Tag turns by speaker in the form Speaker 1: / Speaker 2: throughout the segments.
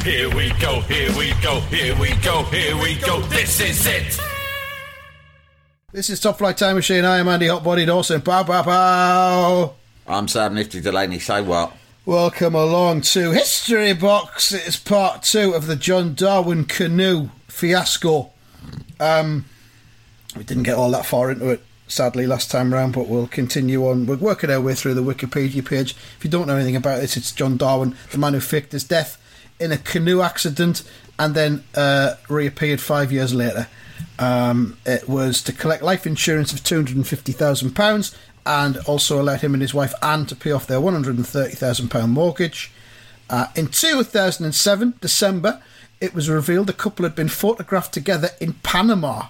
Speaker 1: Here we go, here we go, here we go, here we go. This is it.
Speaker 2: This is Top Flight Time Machine. I am Andy Hotbody Dawson. Pow, pow, pow.
Speaker 3: I'm Sam Nifty Delaney, say what?
Speaker 2: Welcome along to History Box. It's part two of the John Darwin canoe fiasco. Um, we didn't get all that far into it, sadly, last time round, but we'll continue on. We're working our way through the Wikipedia page. If you don't know anything about this, it's John Darwin, the man who faked his death in a canoe accident and then uh, reappeared five years later. Um, it was to collect life insurance of £250,000 and also allowed him and his wife Anne to pay off their £130,000 mortgage. Uh, in 2007, December, it was revealed the couple had been photographed together in Panama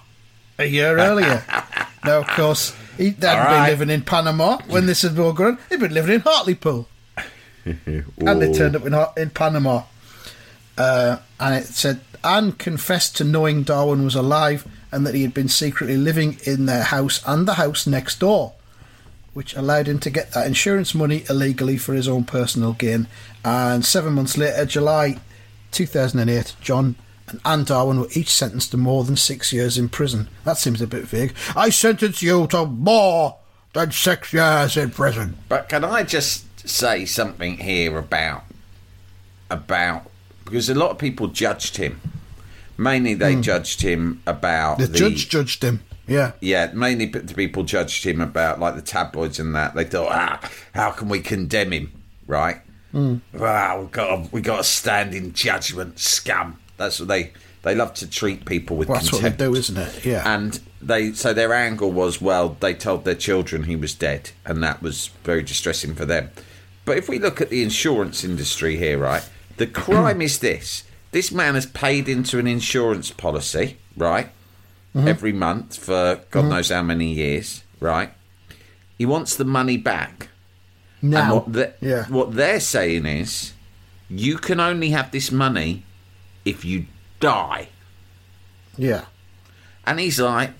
Speaker 2: a year earlier. now, of course, he hadn't
Speaker 3: All
Speaker 2: been living in Panama when this had all gone. He'd been living in Hartlepool. and they turned up in, in Panama. Uh, and it said Anne confessed to knowing Darwin was alive and that he had been secretly living in their house and the house next door, which allowed him to get that insurance money illegally for his own personal gain. And seven months later, July 2008, John and Anne Darwin were each sentenced to more than six years in prison. That seems a bit vague. I sentence you to more than six years in prison.
Speaker 3: But can I just say something here about about because a lot of people judged him. Mainly, they judged him about
Speaker 2: Hmm. The, judge judged him. Yeah.
Speaker 3: Yeah, mainly the people judged him about like the tabloids and that. They thought, ah, how can we condemn him, right?
Speaker 2: Hmm.
Speaker 3: Wow, we got we got a standing judgment, scum. That's what they they love to treat people with
Speaker 2: Well, that's what they
Speaker 3: contempt.
Speaker 2: do, isn't it? Yeah.
Speaker 3: And they so their angle was well, they told their children he was dead, and that was very distressing for them. But if we look at the insurance industry here, right, the crime is this: this man has paid into an insurance policy, right, mm-hmm. every month for God mm-hmm. knows how many years, right. He wants the money back.
Speaker 2: Now.
Speaker 3: what, the,
Speaker 2: yeah.
Speaker 3: what they're saying is, you can only have this money if you die.
Speaker 2: Yeah.
Speaker 3: And he's like,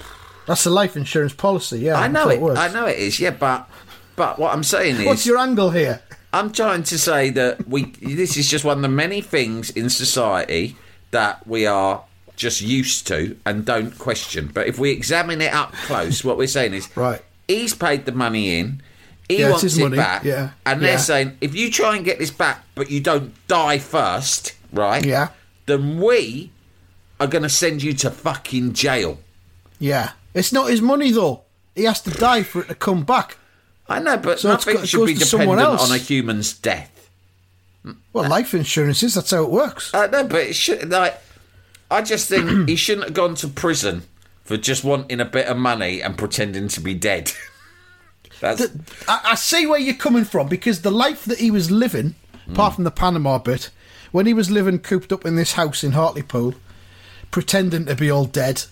Speaker 2: That's a life insurance policy, yeah.
Speaker 3: I know it.
Speaker 2: how.
Speaker 3: I know it is. Yeah, but but what I'm saying is,
Speaker 2: What's your angle here?
Speaker 3: I'm trying to say that we. This is just one of the many things in society that we are just used to and don't question. But if we examine it up close, what we're saying is,
Speaker 2: Right.
Speaker 3: He's paid the money in. He
Speaker 2: Yeah,
Speaker 3: wants it
Speaker 2: money,
Speaker 3: back.
Speaker 2: yeah,
Speaker 3: And they're saying if you try and get this back, but you don't die first, right?
Speaker 2: Yeah.
Speaker 3: Then we are going to send you to fucking jail.
Speaker 2: Yeah. It's not his money, though. He has to die for it to come back.
Speaker 3: I know, but
Speaker 2: So
Speaker 3: nothing
Speaker 2: got-
Speaker 3: should be dependent
Speaker 2: else.
Speaker 3: on a human's death.
Speaker 2: Well, life insurance is, that's how it works.
Speaker 3: I know, but it should like. I just think he shouldn't have gone to prison for just wanting a bit of money and pretending to be dead. That's
Speaker 2: I, I see where you're coming from because the life that he was living,
Speaker 3: Hmm.
Speaker 2: apart from the Panama bit, when he was living cooped up in this house in Hartlepool, pretending to be all dead,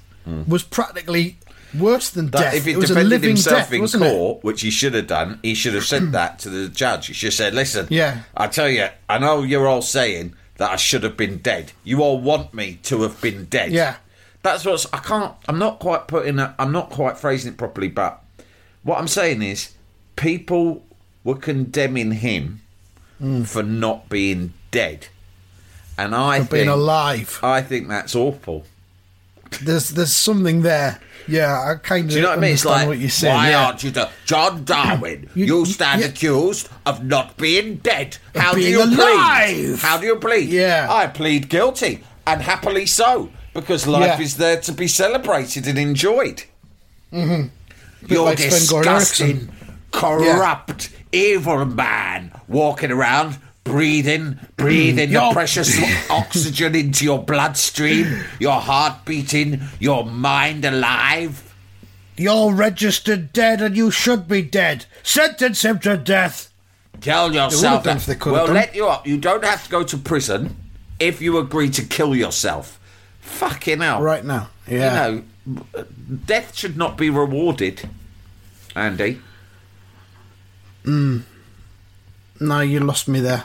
Speaker 2: was practically worse than
Speaker 3: that
Speaker 2: death.
Speaker 3: if he
Speaker 2: it
Speaker 3: defended himself
Speaker 2: death,
Speaker 3: in
Speaker 2: wasn't it?
Speaker 3: court, which he should have done, he should have said that to the judge. He should have said, "Listen,
Speaker 2: Yeah.
Speaker 3: I tell you, I know you're all saying that I should have been dead. You all want me to have been dead.
Speaker 2: Yeah.
Speaker 3: That's what's. I can't. I'm not quite putting. I'm not quite phrasing it properly. But what I'm saying is, people were condemning him
Speaker 2: Hmm.
Speaker 3: for not being dead, and I
Speaker 2: For being alive.
Speaker 3: I think that's awful
Speaker 2: there's there's something there. Yeah, I kind of
Speaker 3: Do you know what I mean? It's like,
Speaker 2: what you're saying.
Speaker 3: why
Speaker 2: yeah.
Speaker 3: aren't you the John Darwin?
Speaker 2: You-
Speaker 3: You, stand
Speaker 2: yeah.
Speaker 3: accused of not being dead. How do you
Speaker 2: alive.
Speaker 3: plead? How do you plead?
Speaker 2: Yeah.
Speaker 3: I plead guilty, and happily so, because life
Speaker 2: Yeah.
Speaker 3: is there to be celebrated and enjoyed. Mm-hmm. You're
Speaker 2: like
Speaker 3: disgusting, corrupt, evil man walking around. Breathing, breathing mm.
Speaker 2: the
Speaker 3: precious oxygen into your bloodstream, your heart beating, your mind alive.
Speaker 2: You're registered dead, and you should be dead. Sentence him to death.
Speaker 3: Tell yourself that we'll
Speaker 2: done.
Speaker 3: let you up. You don't have to go to prison if you agree to kill yourself. Fucking hell.
Speaker 2: Right now, yeah.
Speaker 3: You know, death should not be rewarded, Andy. Hmm.
Speaker 2: No, you lost me there.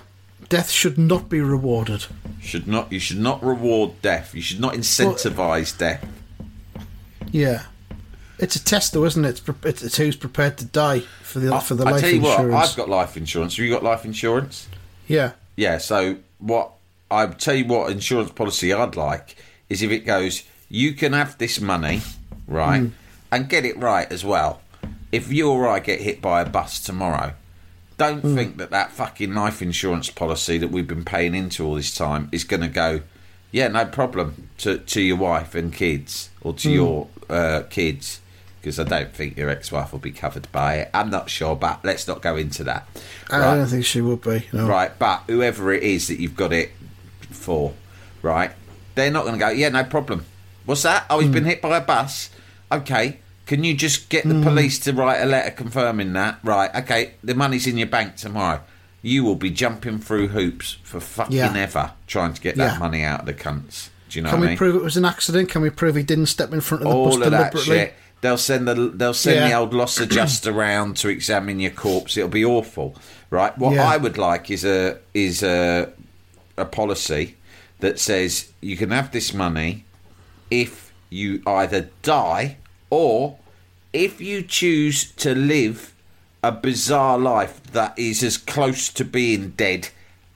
Speaker 2: Death should not be rewarded.
Speaker 3: Should not. You should not reward death. You should not incentivize death.
Speaker 2: Yeah, it's a test, though, isn't it? It's, pre- it's, it's who's prepared to die for the for the
Speaker 3: I
Speaker 2: life
Speaker 3: tell you
Speaker 2: insurance.
Speaker 3: what, I've got life insurance. Have you got life insurance?
Speaker 2: yeah,
Speaker 3: Yeah, so what I tell you what insurance policy I'd like is if it goes, you can have this money, right,
Speaker 2: Hmm.
Speaker 3: and get it right as well. If you or I get hit by a bus tomorrow, don't
Speaker 2: Hmm.
Speaker 3: think that that fucking life insurance policy that we've been paying into all this time is going to go, yeah, no problem to to your wife and kids or to your uh, kids. Because I don't think your ex-wife will be covered by it. I'm not sure, but let's not go into that.
Speaker 2: I
Speaker 3: Right.
Speaker 2: don't think she would be. No.
Speaker 3: Right, but whoever it is that you've got it for, right, they're not going to go, yeah, no problem. What's that? Oh, he's been hit by a bus. Okay, can you just get the mm. police to write a letter confirming that? Right, okay, the money's in your bank tomorrow. You will be jumping through hoops for fucking
Speaker 2: Yeah.
Speaker 3: ever trying to get that
Speaker 2: Yeah.
Speaker 3: money out of the cunts. Do you know
Speaker 2: Can
Speaker 3: what
Speaker 2: we
Speaker 3: mean?
Speaker 2: prove it was an accident? Can we prove he didn't step in front of the
Speaker 3: all
Speaker 2: bus
Speaker 3: of that
Speaker 2: deliberately?
Speaker 3: shit. They'll send the they'll send the old loss adjuster round to examine your corpse. It'll be awful, right? What
Speaker 2: Yeah.
Speaker 3: I would like is a is a a policy that says you can have this money if you either die or if you choose to live a bizarre life that is as close to being dead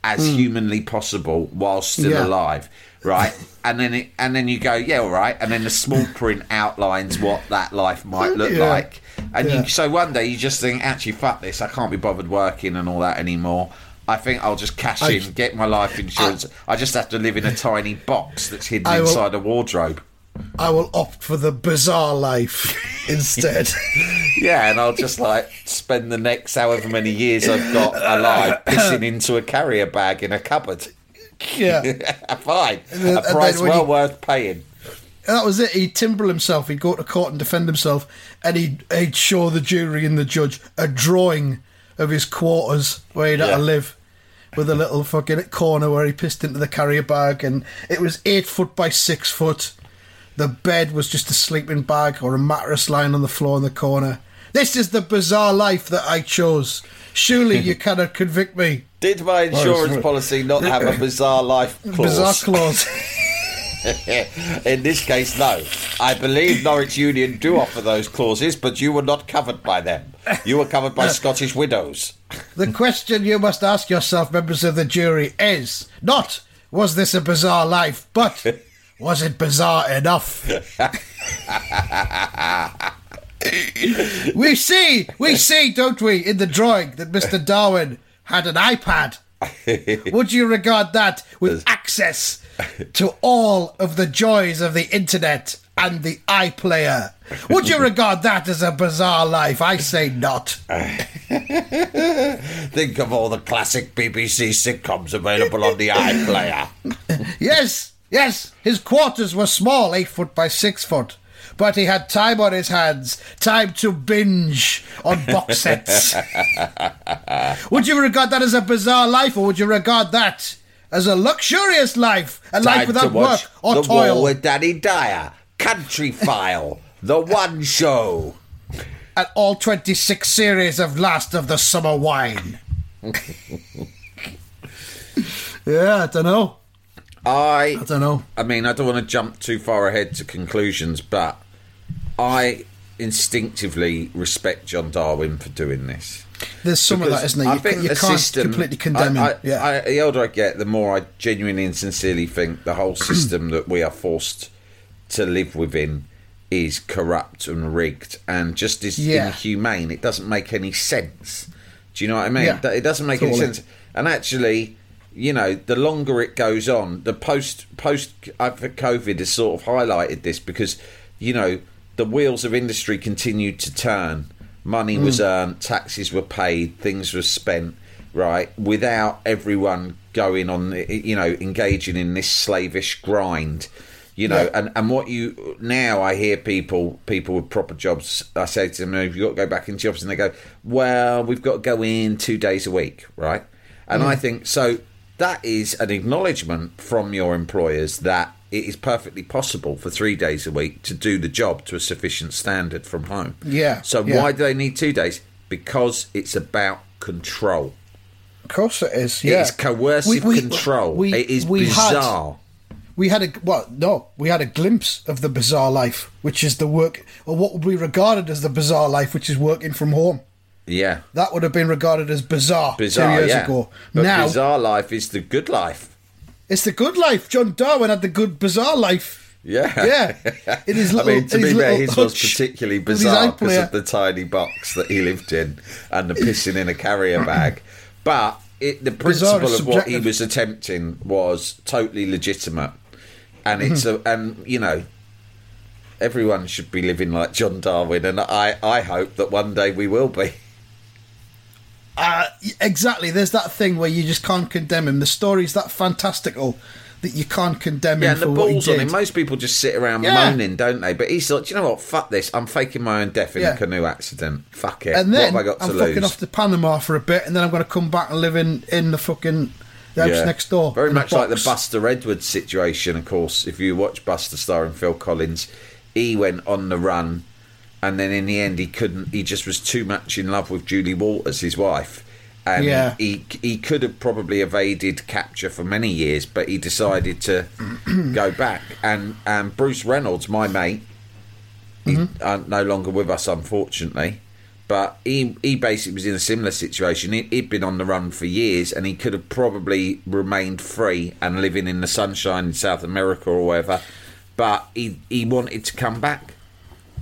Speaker 3: as hmm. humanly possible while still.
Speaker 2: Yeah.
Speaker 3: alive right and then it and then you go yeah all right and then the small print outlines what that life might look
Speaker 2: Yeah.
Speaker 3: like and
Speaker 2: Yeah.
Speaker 3: you so one day you just think actually fuck this i can't be bothered working and all that anymore I think I'll just cash
Speaker 2: I-
Speaker 3: in, get my life insurance. I, just have to live in a tiny box that's hidden
Speaker 2: will-
Speaker 3: inside a wardrobe.
Speaker 2: I will opt for the bizarre life instead.
Speaker 3: Yeah, and I'll just like spend the next however many years I've got alive pissing into a carrier bag in a cupboard.
Speaker 2: yeah.
Speaker 3: Fine,
Speaker 2: then-
Speaker 3: a price well
Speaker 2: you-
Speaker 3: worth paying.
Speaker 2: That was it. He'd timber himself. He'd go to court and defend himself, and he'd, he'd show the jury and the judge a drawing of his quarters where he'd had
Speaker 3: Yeah.
Speaker 2: to live, with a little fucking corner where he pissed into the carrier bag, and it was eight foot by six foot. The bed was just a sleeping bag or a mattress lying on the floor in the corner. This is the bizarre life that I chose. Surely you cannot convict me.
Speaker 3: Did my insurance
Speaker 2: sorry.
Speaker 3: policy not have a bizarre life clause?
Speaker 2: Bizarre clause.
Speaker 3: In this case, no. I believe Norwich Union do offer those clauses, but you were not covered by them. You were covered by Scottish widows.
Speaker 2: The question you must ask yourself, members of the jury, is not was this a bizarre life, but was it bizarre enough? we see, we see, don't we, in the drawing that Mr. Darwin had an iPad. Would you regard that with access to all of the joys of the internet and the iPlayer? Would you regard that as a bizarre life? I say not.
Speaker 3: Think of all the classic BBC sitcoms available on the iPlayer.
Speaker 2: Yes, yes, his quarters were small, eight foot by six foot. But he had time on his hands, time to binge on box sets. would you regard that as a bizarre life, or would you regard that as a luxurious life, a life without work or
Speaker 3: The
Speaker 2: toil?
Speaker 3: War with Danny Dyer, Country File, The One Show.
Speaker 2: and all 26 series of Last of the Summer Wine. yeah, I don't know.
Speaker 3: I
Speaker 2: I don't know.
Speaker 3: I mean, I don't want to jump too far ahead to conclusions, but I instinctively respect John Darwin for doing this.
Speaker 2: There's some of that, isn't there?
Speaker 3: I
Speaker 2: You,
Speaker 3: think
Speaker 2: you
Speaker 3: the
Speaker 2: can't
Speaker 3: system,
Speaker 2: completely condemn
Speaker 3: I,
Speaker 2: him.
Speaker 3: I,
Speaker 2: yeah.
Speaker 3: I, the older I get, the more I genuinely and sincerely think the whole system that we are forced to live within is corrupt and rigged and just is
Speaker 2: Yeah.
Speaker 3: inhumane. It doesn't make any sense. Do you know what I mean?
Speaker 2: Yeah,
Speaker 3: It doesn't make any sense. And actually, you know, the longer it goes on, the post post think COVID has sort of highlighted this because you know the wheels of industry continued to turn. Money
Speaker 2: Mm.
Speaker 3: was earned, taxes were paid, things were spent, right, without everyone going on, you know, engaging in this slavish grind. You know,
Speaker 2: Yeah.
Speaker 3: and, and what you now I hear people people with proper jobs. I say to them, you've you got to go back into jobs?" And they go, "Well, we've got to go in two days a week, right?" And I think so. That is an acknowledgement from your employers that it is perfectly possible for three days a week to do the job to a sufficient standard from home.
Speaker 2: Yeah,
Speaker 3: So
Speaker 2: yeah.
Speaker 3: why do they need two days? Because it's about control.
Speaker 2: Of course it is. Yeah,
Speaker 3: It's coercive control. it is bizarre.
Speaker 2: we had a well, no, we had a glimpse of the bizarre life, which is the work, or what would be regarded as the bizarre life, which is working from home.
Speaker 3: Yeah.
Speaker 2: That would have been regarded as bizarre,
Speaker 3: Bizarre,
Speaker 2: two years
Speaker 3: yeah.
Speaker 2: ago.
Speaker 3: But
Speaker 2: now
Speaker 3: bizarre life is the good life.
Speaker 2: it's the good life. John Darwin had the good bizarre life.
Speaker 3: Yeah.
Speaker 2: Yeah, in his
Speaker 3: I mean, to be fair,
Speaker 2: little
Speaker 3: his was particularly bizarre because of the tiny box that he lived in and the pissing in a carrier bag. But it, the principle of what he was attempting was totally legitimate, and it's
Speaker 2: Mm-hmm.
Speaker 3: a, and you know. Everyone should be living like John Darwin, and I, I hope that one day we will be.
Speaker 2: Uh, exactly. There's that thing where you just can't condemn him. The story's that fantastical that you can't condemn
Speaker 3: Yeah,
Speaker 2: him
Speaker 3: and the
Speaker 2: for what he
Speaker 3: balls on him. Most people just sit around
Speaker 2: Yeah.
Speaker 3: moaning, don't they? But he's like, Do you know what? Fuck this. I'm faking my own death in
Speaker 2: Yeah.
Speaker 3: a canoe accident. Fuck it.
Speaker 2: and then
Speaker 3: what have I got
Speaker 2: I'm
Speaker 3: to
Speaker 2: fucking
Speaker 3: lose?
Speaker 2: off to Panama for a bit, and then I'm going to come back and live in, in the fucking the house next door.
Speaker 3: Very much like the. Buster Edwards situation, of course. If you watch Buster starring Phil Collins, he went on the run, and then in the end, he couldn't. He just was too much in love with Julie Walters, his wife. And
Speaker 2: Yeah.
Speaker 3: he he could have probably evaded capture for many years, but he decided to go back. And and Bruce Reynolds, my mate,
Speaker 2: Mm-hmm.
Speaker 3: uh, no longer with us, unfortunately. But he he basically was in a similar situation. He, he'd been on the run for years, and he could have probably remained free and living in the sunshine in South America or wherever. But he he wanted to come back.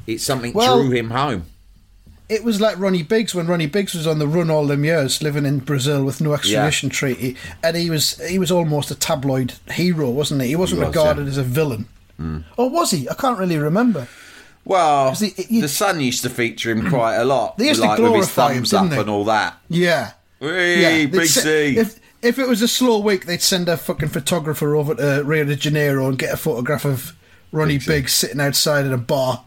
Speaker 3: It's something
Speaker 2: Well-
Speaker 3: drew him home.
Speaker 2: It was like Ronnie Biggs when Ronnie Biggs was on the run all them years, living in Brazil with no extradition treaty, and he was he was almost a tabloid hero, wasn't he? He wasn't
Speaker 3: was,
Speaker 2: regarded
Speaker 3: yeah.
Speaker 2: as a villain, mm. or was he? I can't really remember.
Speaker 3: Well,
Speaker 2: he- he-
Speaker 3: the Sun used to feature him quite a lot.
Speaker 2: They used to
Speaker 3: like with his
Speaker 2: glorify him, didn't
Speaker 3: up
Speaker 2: they?
Speaker 3: and all that.
Speaker 2: Yeah,
Speaker 3: Hey,
Speaker 2: they'd
Speaker 3: Big C.
Speaker 2: If if it was a slow week, they'd send a fucking photographer over to Rio de Janeiro and get a photograph of Ronnie Biggs sitting outside in a bar,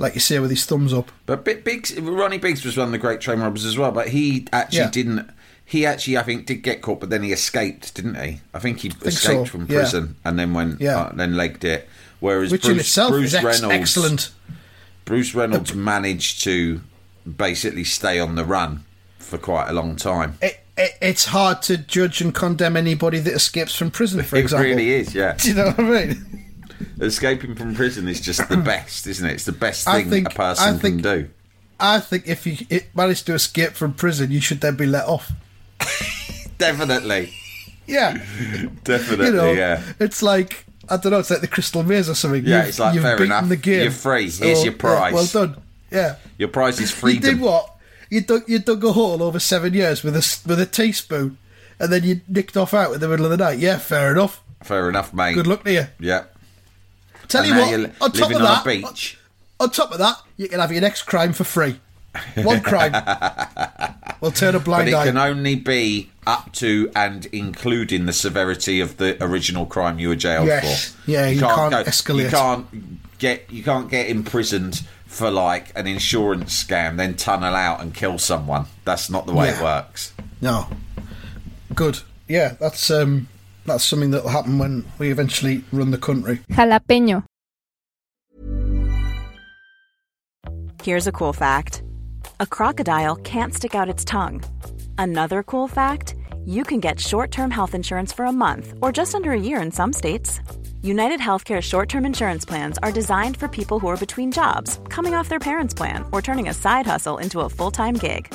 Speaker 2: like you say, with his thumbs up.
Speaker 3: But Big, Biggs, Ronnie Biggs was one of the great train robbers as well. But he actually
Speaker 2: Yeah.
Speaker 3: didn't. He actually, I think, did get caught, but then he escaped, didn't he? I think he escaped
Speaker 2: so,
Speaker 3: from
Speaker 2: yeah.
Speaker 3: prison and then went,
Speaker 2: Yeah.
Speaker 3: uh, then legged it. Whereas
Speaker 2: Which
Speaker 3: Bruce,
Speaker 2: in itself
Speaker 3: Bruce
Speaker 2: is ex-
Speaker 3: Reynolds,
Speaker 2: excellent.
Speaker 3: Bruce Reynolds managed to basically stay on the run for quite a long time.
Speaker 2: It, it, it's hard to judge and condemn anybody that escapes from prison, for
Speaker 3: it
Speaker 2: example.
Speaker 3: really is, yeah.
Speaker 2: Do you know what I mean?
Speaker 3: Escaping from prison is just the best, isn't it? It's the best thing
Speaker 2: think-
Speaker 3: a person
Speaker 2: think-
Speaker 3: can do.
Speaker 2: I think if you manage to escape from prison, you should then be let off.
Speaker 3: Definitely,
Speaker 2: Yeah,
Speaker 3: definitely,
Speaker 2: you know,
Speaker 3: yeah.
Speaker 2: it's like I don't know, it's like the Crystal Maze or something.
Speaker 3: Yeah,
Speaker 2: You've-
Speaker 3: it's like,
Speaker 2: you've
Speaker 3: fair enough.
Speaker 2: the game.
Speaker 3: You're free. Here's your
Speaker 2: yeah,
Speaker 3: prize.
Speaker 2: well done. Yeah,
Speaker 3: Your prize is freedom.
Speaker 2: you did what? You dug you dug a hole over seven years with a with a teaspoon, and then you nicked off out in the middle of the night. Yeah, fair enough.
Speaker 3: Fair enough, mate.
Speaker 2: Good luck to you.
Speaker 3: Yeah.
Speaker 2: Tell
Speaker 3: And
Speaker 2: you what, on top of
Speaker 3: on
Speaker 2: that,
Speaker 3: beach.
Speaker 2: On top of that, you can have your next crime for free. One crime. we'll turn a
Speaker 3: But
Speaker 2: blind
Speaker 3: it
Speaker 2: eye.
Speaker 3: It can only be up to and including the severity of the original crime you were jailed
Speaker 2: Yes.
Speaker 3: for.
Speaker 2: Yeah, you can't escalate.
Speaker 3: You can't get you can't get imprisoned for like an insurance scam, then tunnel out and kill someone. That's not the way it works.
Speaker 2: No. Good. Yeah, that's um that's something that'll happen when we eventually run the country.
Speaker 4: Jalapeño.
Speaker 5: Here's a cool fact a crocodile can't stick out its tongue. Another cool fact you can get short term health insurance for a month or just under a year in some states. United Healthcare short term insurance plans are designed for people who are between jobs, coming off their parents' plan, or turning a side hustle into a full time gig.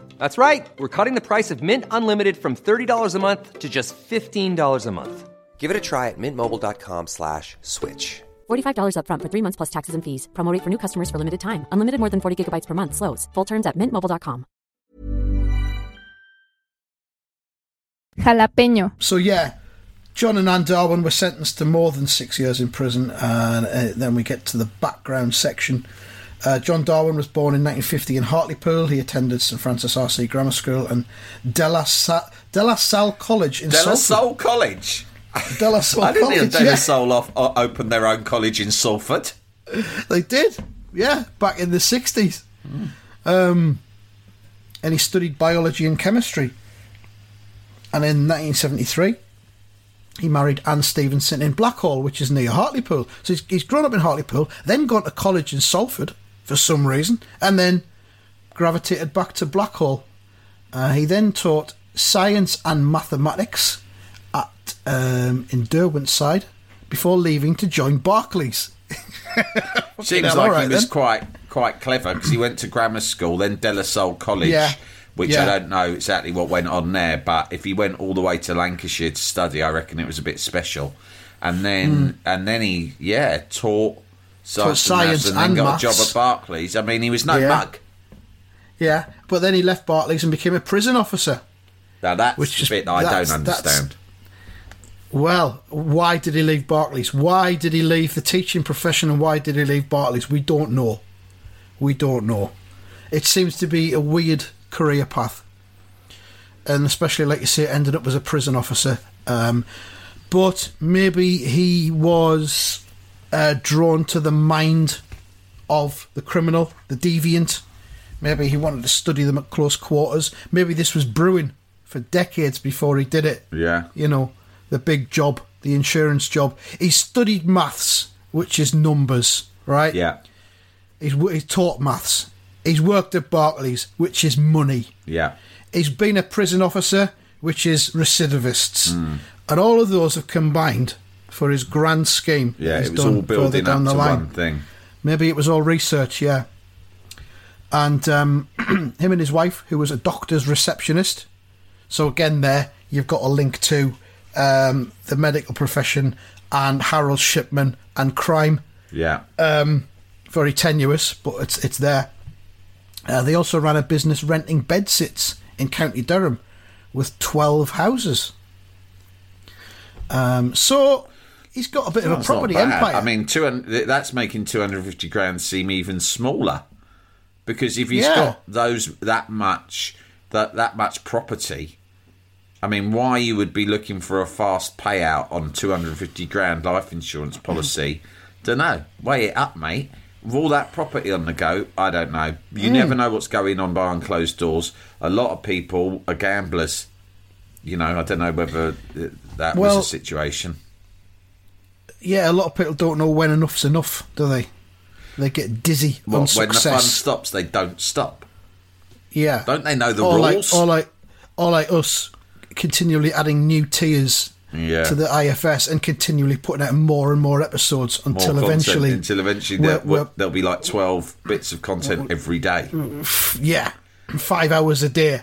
Speaker 4: That's right. We're cutting the price of Mint Unlimited from $30 a month to just $15 a month. Give it a try at mintmobile.com slash switch.
Speaker 6: $45 upfront for three months plus taxes and fees. Promo rate for new customers for limited time. Unlimited more than 40 gigabytes per month. Slows. Full terms at mintmobile.com.
Speaker 7: Jalapeño.
Speaker 2: So yeah, John and Anne Darwin were sentenced to more than six years in prison, and uh, then we get to the background section. Uh, John Darwin was born in 1950 in Hartlepool. He attended St Francis R.C. Grammar School and De La, Sa- De La Salle College in
Speaker 3: De La
Speaker 2: Salford.
Speaker 3: Salle College.
Speaker 2: De La Salle
Speaker 3: I didn't
Speaker 2: College,
Speaker 3: De La
Speaker 2: yeah.
Speaker 3: Salle off, uh, opened their own college in Salford.
Speaker 2: They did, yeah, back in the 60s. Um, and he studied biology and chemistry. And in 1973, he married Anne Stevenson in Blackhall, which is near Hartlepool. So he's, he's grown up in Hartlepool, then gone to college in Salford for some reason, and then gravitated back to Blackhall. Uh, he then taught science and mathematics at um, in Derwentside before leaving to join Barclays.
Speaker 3: Seems like
Speaker 2: alright
Speaker 3: he was
Speaker 2: then.
Speaker 3: quite quite clever because he went to grammar school, then De La Salle College,
Speaker 2: Yeah.
Speaker 3: which
Speaker 2: Yeah.
Speaker 3: I don't know exactly what went on there. But if he went all the way to Lancashire to study, I reckon it was a bit special. And then and then he yeah taught science,
Speaker 2: science
Speaker 3: and, maths and then
Speaker 2: and
Speaker 3: got a job at Barclays. I mean, he was no
Speaker 2: Yeah.
Speaker 3: mug.
Speaker 2: Yeah, but then he left Barclays and became a prison officer.
Speaker 3: Now that's
Speaker 2: Which is-
Speaker 3: bit I don't understand.
Speaker 2: Well, why did he leave Barclays? Why did he leave the teaching profession and why did he leave Barclays? We don't know. We don't know. It seems to be a weird career path. And especially, like you say, ended up as a prison officer. Um, but maybe he was uh, drawn to the mind of the criminal, the deviant. Maybe he wanted to study them at close quarters. Maybe this was brewing for decades before he did it
Speaker 3: Yeah.
Speaker 2: you know, the big job, the insurance job. He studied maths, which is numbers, right?
Speaker 3: Yeah,
Speaker 2: He's, taught maths. He's worked at Barclays, which is money.
Speaker 3: yeah.
Speaker 2: He's been a prison officer, which is recidivists.
Speaker 3: Hmm.
Speaker 2: And all of those have combined for his grand scheme.
Speaker 3: Yeah,
Speaker 2: he's
Speaker 3: it was
Speaker 2: done
Speaker 3: all building
Speaker 2: down
Speaker 3: up
Speaker 2: the
Speaker 3: to
Speaker 2: line.
Speaker 3: one thing.
Speaker 2: Maybe it was all research, yeah. And um, him and his wife, who was a doctor's receptionist. So again, there you've got a link to um, the medical profession and Harold Shipman and crime.
Speaker 3: Yeah,
Speaker 2: Very tenuous, but it's it's there. Uh, they also ran a business renting bedsits in County Durham with twelve houses. Um, so he's got a bit of a property empire.
Speaker 3: I mean, 200, that's making 250 grand seem even smaller. Because if he's
Speaker 2: Yeah.
Speaker 3: got those that much that that much property, I mean, why you would be looking for a fast payout on 250 grand life insurance policy? don't know. Weigh it up, mate. With all that property on the go, I don't know. You
Speaker 2: Hmm.
Speaker 3: never know what's going on behind closed doors. A lot of people are gamblers. You know, I don't know whether uh, that
Speaker 2: Well,
Speaker 3: was a situation.
Speaker 2: Yeah, a lot of people don't know when enough's enough, do they? They get dizzy on
Speaker 3: when the fun stops, they don't stop.
Speaker 2: yeah,
Speaker 3: Don't they know the
Speaker 2: or
Speaker 3: rules?
Speaker 2: Like, or like, or like us, continually adding new tiers
Speaker 3: Yeah.
Speaker 2: to the IFS and continually putting out more and more episodes
Speaker 3: More
Speaker 2: until
Speaker 3: content,
Speaker 2: eventually,
Speaker 3: until eventually
Speaker 2: we're-
Speaker 3: there,
Speaker 2: we're-
Speaker 3: there'll be like 12 bits of content mm. every day. Mm.
Speaker 2: yeah, five hours a day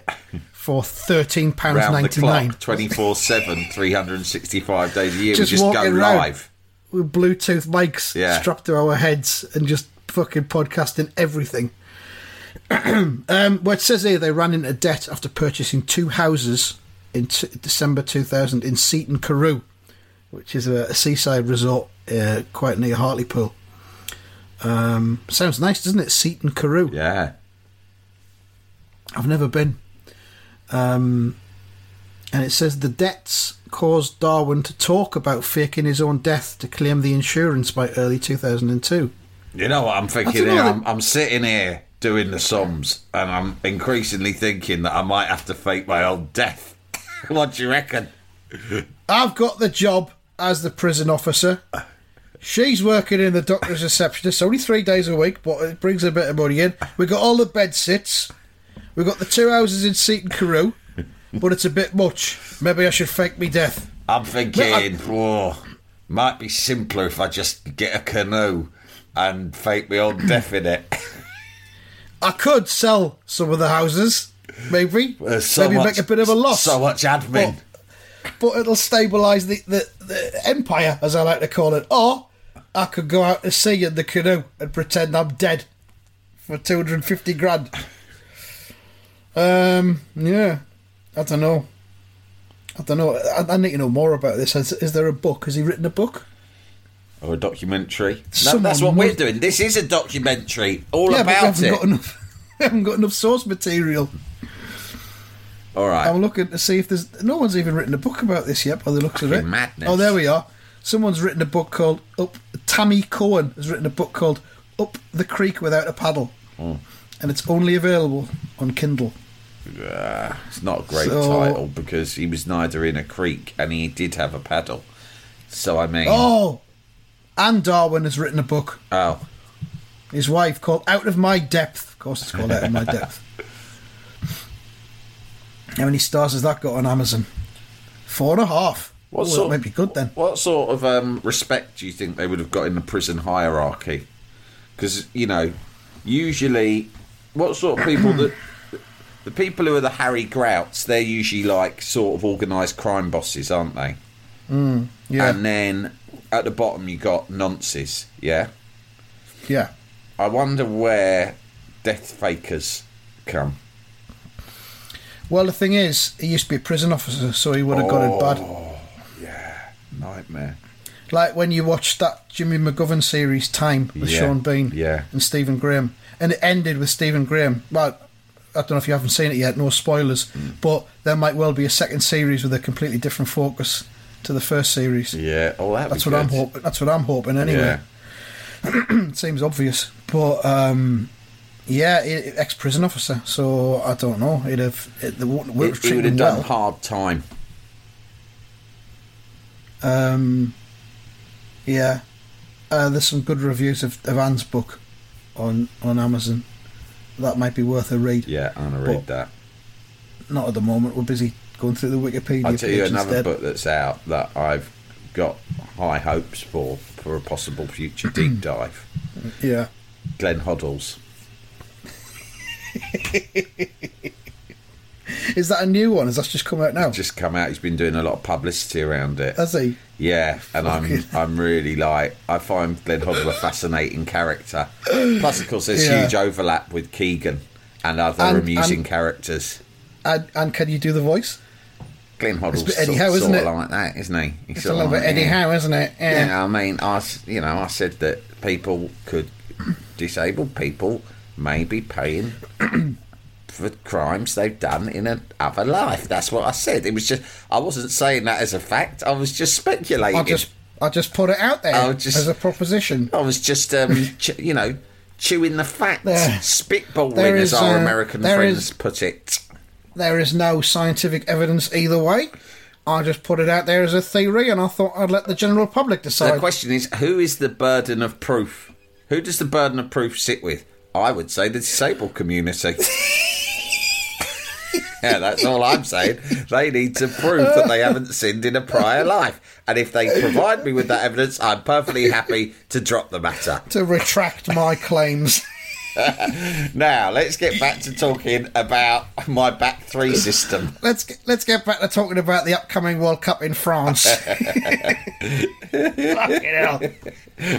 Speaker 2: for thirteen pounds
Speaker 3: Round
Speaker 2: ninety nine.
Speaker 3: clock, 24 7, 365 days a year.
Speaker 2: Just
Speaker 3: we just go
Speaker 2: around.
Speaker 3: live.
Speaker 2: With Bluetooth mics
Speaker 3: Yeah.
Speaker 2: strapped to our heads and just fucking podcasting everything. um, well, it says here they ran into debt after purchasing two houses in t- December 2000 in Seaton, Carew, which is a, a seaside resort uh, quite near Hartlepool. Um, sounds nice, doesn't it? Seaton, Carew.
Speaker 3: Yeah.
Speaker 2: I've never been. Um, and it says the debts caused Darwin to talk about faking his own death to claim the insurance by early 2002.
Speaker 3: You know what I'm thinking here? I'm, I'm sitting here doing the sums and I'm increasingly thinking that I might have to fake my own death. what do you reckon?
Speaker 2: I've got the job as the prison officer. She's working in the doctor's receptionist, only three days a week, but it brings a bit of money in. We've got all the bed sits. We've got the two houses in Seaton Carew, but it's a bit much. Maybe I should fake me death.
Speaker 3: I'm thinking, oh, might be simpler if I just get a canoe and fake me own death in it.
Speaker 2: I could sell some of the houses, maybe.
Speaker 3: So
Speaker 2: maybe
Speaker 3: much-
Speaker 2: make a bit of a loss.
Speaker 3: So much admin.
Speaker 2: but it'll stabilise the, the, the empire, as I like to call it. Or I could go out to sea in the canoe and pretend I'm dead for 250 grand. Um, yeah, I don't know. I don't know. I, I need to know more about this. Is, is there a book? Has he written a book?
Speaker 3: Or a documentary. No, that's what we're doing. This is a documentary all
Speaker 2: yeah,
Speaker 3: about
Speaker 2: haven't
Speaker 3: it.
Speaker 2: got enough. we haven't got enough source material.
Speaker 3: all right.
Speaker 2: I'm looking to see if there's no one's even written a book about this yet by the looks of it.
Speaker 3: Madness.
Speaker 2: Oh, there we are. Someone's written a book called Up. Tammy Cohen has written a book called Up the Creek Without a Paddle,
Speaker 3: Oh.
Speaker 2: and it's only available on Kindle.
Speaker 3: It's not a great
Speaker 2: So-
Speaker 3: title because he was neither in a creek and he did have a paddle. So I mean,
Speaker 2: Oh, and Darwin has written a book.
Speaker 3: oh,
Speaker 2: His wife called Out of My Depth. Of course, it's called Out of My Depth. How many stars has that got on Amazon? Four and a half.
Speaker 3: What
Speaker 2: oh,
Speaker 3: sort-
Speaker 2: might be good then.
Speaker 3: What sort of um, respect do you think they would have got in the prison hierarchy? Because you know, usually, what sort of people that the people who are the Harry Grouts, they're usually like sort of organised crime bosses, aren't they?
Speaker 2: Mm, yeah,
Speaker 3: And then at the bottom you got nonces, yeah.
Speaker 2: yeah.
Speaker 3: I wonder where death fakers come.
Speaker 2: Well, the thing is, he used to be a prison officer, so he would have got it bad.
Speaker 3: Oh, Nightmare.
Speaker 2: Like when you watched that Jimmy McGovern series, Time, with
Speaker 3: Yeah,
Speaker 2: Sean Bean
Speaker 3: yeah.
Speaker 2: and Stephen Graham, and it ended with Stephen Graham. Well, I don't know if you haven't seen it yet, no spoilers,
Speaker 3: Hmm.
Speaker 2: but there might well be a second series with a completely different focus to the first series.
Speaker 3: Yeah. Oh,
Speaker 2: That's
Speaker 3: be
Speaker 2: what I'm hoping. That's what I'm hoping. Anyway,
Speaker 3: Yeah.
Speaker 2: it seems obvious, but um, yeah, ex prison officer. So I don't know. He'd have. It, the, would
Speaker 3: He,
Speaker 2: have
Speaker 3: he would have done
Speaker 2: well.
Speaker 3: hard time.
Speaker 2: Um, yeah, uh, there's some good reviews of, of Anne's book on on Amazon. That might be worth a read.
Speaker 3: Yeah, I'm gonna read that.
Speaker 2: Not at the moment. We're busy going through the Wikipedia
Speaker 3: I'll tell you another
Speaker 2: instead.
Speaker 3: book that's out that I've got high hopes for for a possible future deep dive.
Speaker 2: Yeah.
Speaker 3: Glenn Hoddles.
Speaker 2: Is that a new one? Has that just come out now?
Speaker 3: Just come out. He's been doing a lot of publicity around it.
Speaker 2: Has he?
Speaker 3: Yeah, and I'm I'm really like I find Glenn Hoddle a fascinating character. Plus, of course, there's
Speaker 2: Yeah.
Speaker 3: huge overlap with Keegan and other
Speaker 2: And-
Speaker 3: amusing
Speaker 2: and-
Speaker 3: characters.
Speaker 2: And, and can you do the voice?
Speaker 3: Glenn Hoddle's
Speaker 2: bit
Speaker 3: sort,
Speaker 2: Eddie Howe, isn't
Speaker 3: sort
Speaker 2: it?
Speaker 3: of like that, isn't he? He's
Speaker 2: It's a little bit
Speaker 3: like,
Speaker 2: Eddie
Speaker 3: yeah.
Speaker 2: Howe, isn't it? Yeah.
Speaker 3: Yeah, I mean, I, you know, I said that people could, disabled people may be paying for crimes they've done in another life. That's what I said. It was just, I wasn't saying that as a fact. I was just speculating.
Speaker 2: I just I just put it out there
Speaker 3: just-
Speaker 2: as a proposition.
Speaker 3: I was just, um, ch- you know, chewing the facts,
Speaker 2: There-
Speaker 3: spitballing,
Speaker 2: there
Speaker 3: as our
Speaker 2: uh,
Speaker 3: American friends
Speaker 2: is-
Speaker 3: put it.
Speaker 2: There is no scientific evidence either way. I just put it out there as a theory, and I thought I'd let the general public decide.
Speaker 3: The question is, who is the burden of proof? Who does the burden of proof sit with? I would say the disabled community. yeah, that's all I'm saying. They need to prove that they haven't sinned in a prior life. And if they provide me with that evidence, I'm perfectly happy to drop the matter.
Speaker 2: to retract my claims.
Speaker 3: Now, let's get back to talking about my back three system.
Speaker 2: let's get, let's get back to talking about the upcoming World Cup in France. Fucking hell.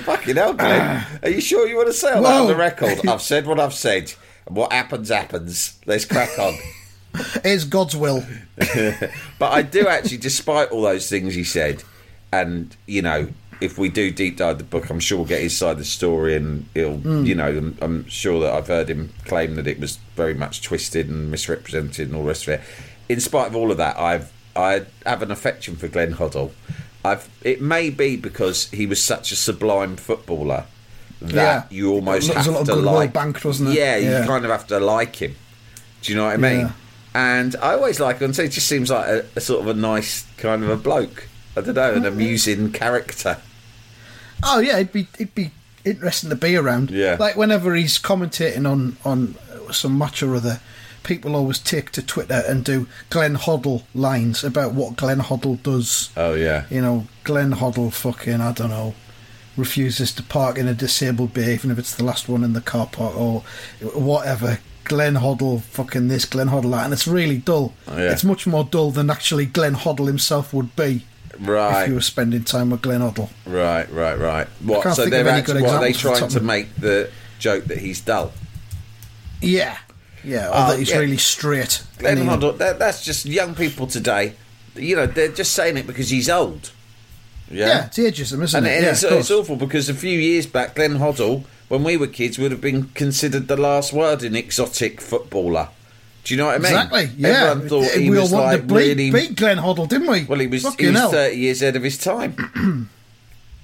Speaker 3: Fucking hell, Glenn. Are you sure you want to say all that on the record? I've said what I've said. What happens, happens. Let's crack on.
Speaker 2: It's God's will.
Speaker 3: But I do actually, despite all those things he said, and you know, if we do deep dive the book, I'm sure we'll get his side of the story, and it'll, hmm. you know, I'm, I'm sure that I've heard him claim that it was very much twisted and misrepresented and all the rest of it. In spite of all of that, I've I have an affection for Glenn Hoddle. I've it may be because he was such a sublime footballer that
Speaker 2: Yeah.
Speaker 3: you almost
Speaker 2: There was a
Speaker 3: have
Speaker 2: lot of
Speaker 3: to like.
Speaker 2: banked, wasn't there?
Speaker 3: Yeah, you kind of have to like him. Do you know what I mean?
Speaker 2: Yeah.
Speaker 3: And I always like him. So he just seems like a, a sort of a nice kind of a bloke. I don't know, an mm-hmm. amusing character.
Speaker 2: Oh yeah, it'd be it'd be interesting to be around.
Speaker 3: Yeah.
Speaker 2: Like whenever he's commentating on on some match or other, people always take to Twitter and do Glenn Hoddle lines about what Glenn Hoddle does.
Speaker 3: Oh yeah.
Speaker 2: You know, Glenn Hoddle fucking I don't know refuses to park in a disabled bay even if it's the last one in the car park or whatever. Glenn Hoddle, fucking this, Glenn Hoddle that, and it's really dull.
Speaker 3: Oh, yeah.
Speaker 2: It's much more dull than actually Glenn Hoddle himself would be
Speaker 3: Right.
Speaker 2: if you were spending time with Glenn Hoddle.
Speaker 3: Right, right, right. What? So they're actually, what, are they
Speaker 2: examples off the
Speaker 3: trying to make the joke that he's dull?
Speaker 2: Yeah, yeah, or
Speaker 3: Oh,
Speaker 2: that he's
Speaker 3: yeah.
Speaker 2: really straight.
Speaker 3: Glenn Hoddle, that, that's just young people today. You know, they're just saying it because he's old. Yeah.
Speaker 2: Yeah, it's ageism, isn't
Speaker 3: and,
Speaker 2: it?
Speaker 3: and
Speaker 2: yeah,
Speaker 3: it's, it's awful because a few years back, Glenn Hoddle, when we were kids, would have been considered the last word in exotic footballer. Do you know what I mean?
Speaker 2: Exactly. Yeah,
Speaker 3: Everyone thought he
Speaker 2: we
Speaker 3: was
Speaker 2: all
Speaker 3: like really.
Speaker 2: beat Glenn Hoddle, didn't we?
Speaker 3: Well, he was.
Speaker 2: Fucking
Speaker 3: he was
Speaker 2: hell.
Speaker 3: thirty years ahead of his time.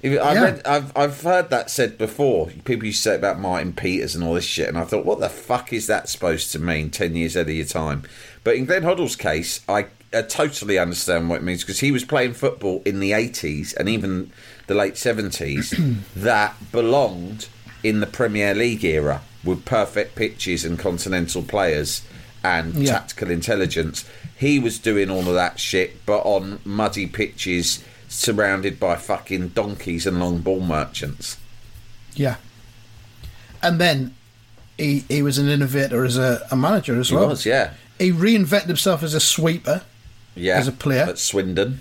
Speaker 3: I
Speaker 2: Yeah.
Speaker 3: read, I've I've heard that said before. People used to say about Martin Peters and all this shit, and I thought, what the fuck is that supposed to mean? Ten years ahead of your time. But in Glenn Hoddle's case, I, I totally understand what it means because he was playing football in the eighties and even the late seventies that belonged in the Premier League era with perfect pitches and continental players and
Speaker 2: Yeah.
Speaker 3: tactical intelligence. He was doing all of that shit, but on muddy pitches, surrounded by fucking donkeys and long ball merchants.
Speaker 2: Yeah. And then he he was an innovator as a, a manager as
Speaker 3: He
Speaker 2: well.
Speaker 3: was, yeah,
Speaker 2: He reinvented himself as a sweeper
Speaker 3: yeah.
Speaker 2: As a player?
Speaker 3: at Swindon,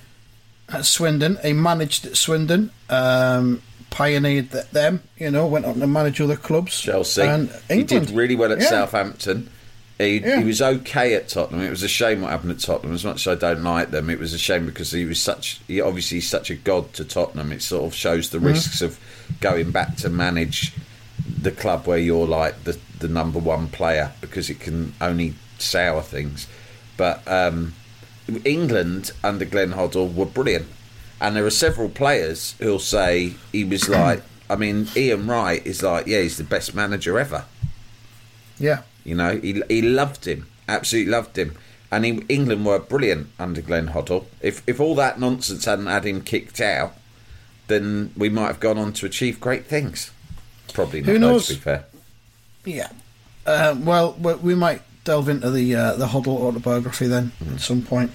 Speaker 2: at Swindon. He managed at Swindon, um, pioneered them. You know, went on to manage other clubs.
Speaker 3: Chelsea.
Speaker 2: and
Speaker 3: He did really well at
Speaker 2: Yeah.
Speaker 3: Southampton. He,
Speaker 2: Yeah.
Speaker 3: he was okay at Tottenham. It was a shame what happened at Tottenham. As much as I don't like them, it was a shame because he was such. He obviously such a god to Tottenham. It sort of shows
Speaker 2: Mm-hmm.
Speaker 3: the risks of going back to manage the club where you're like the the number one player because it can only sour things. But um, England under Glenn Hoddle were brilliant, and there are several players who'll say he was like. I mean, Ian Wright is like, yeah, he's the best manager ever.
Speaker 2: Yeah.
Speaker 3: You know, he he loved him, absolutely loved him, and he, England were brilliant under Glenn Hoddle. If if all that nonsense hadn't had him kicked out, then we might have gone on to achieve great things. Probably not.
Speaker 2: Who
Speaker 3: though,
Speaker 2: knows?
Speaker 3: To be fair,
Speaker 2: Yeah. Uh, well, we might delve into the uh, the Hoddle autobiography then at some point.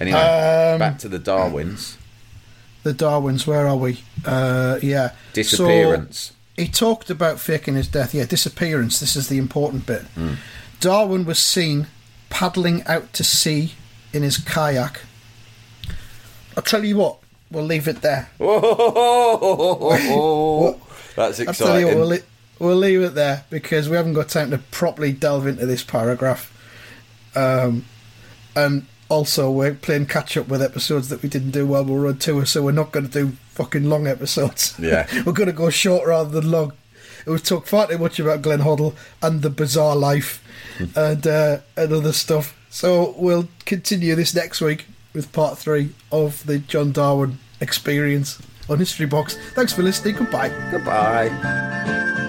Speaker 3: Anyway,
Speaker 2: Um,
Speaker 3: back to the Darwins.
Speaker 2: The Darwins, where are we? Uh, yeah.
Speaker 3: Disappearance.
Speaker 2: So, he talked about faking his death. Yeah, disappearance. This is the important bit. Darwin was seen paddling out to sea in his kayak. I'll tell you what, we'll leave it there.
Speaker 3: That's
Speaker 2: I'll tell you what,
Speaker 3: exciting.
Speaker 2: we'll, li- we'll leave it there because we haven't got time to properly delve into this paragraph. Um, and also, we're playing catch up with episodes that we didn't do while we were on tour, so we're not going to do fucking long episodes.
Speaker 3: Yeah.
Speaker 2: we're going to go short rather than long. We've talked far too much about Glenn Hoddle and the bizarre life and uh, and other stuff. So we'll continue this next week with part three of the John Darwin experience on History Box. Thanks for listening. Goodbye.
Speaker 3: Goodbye.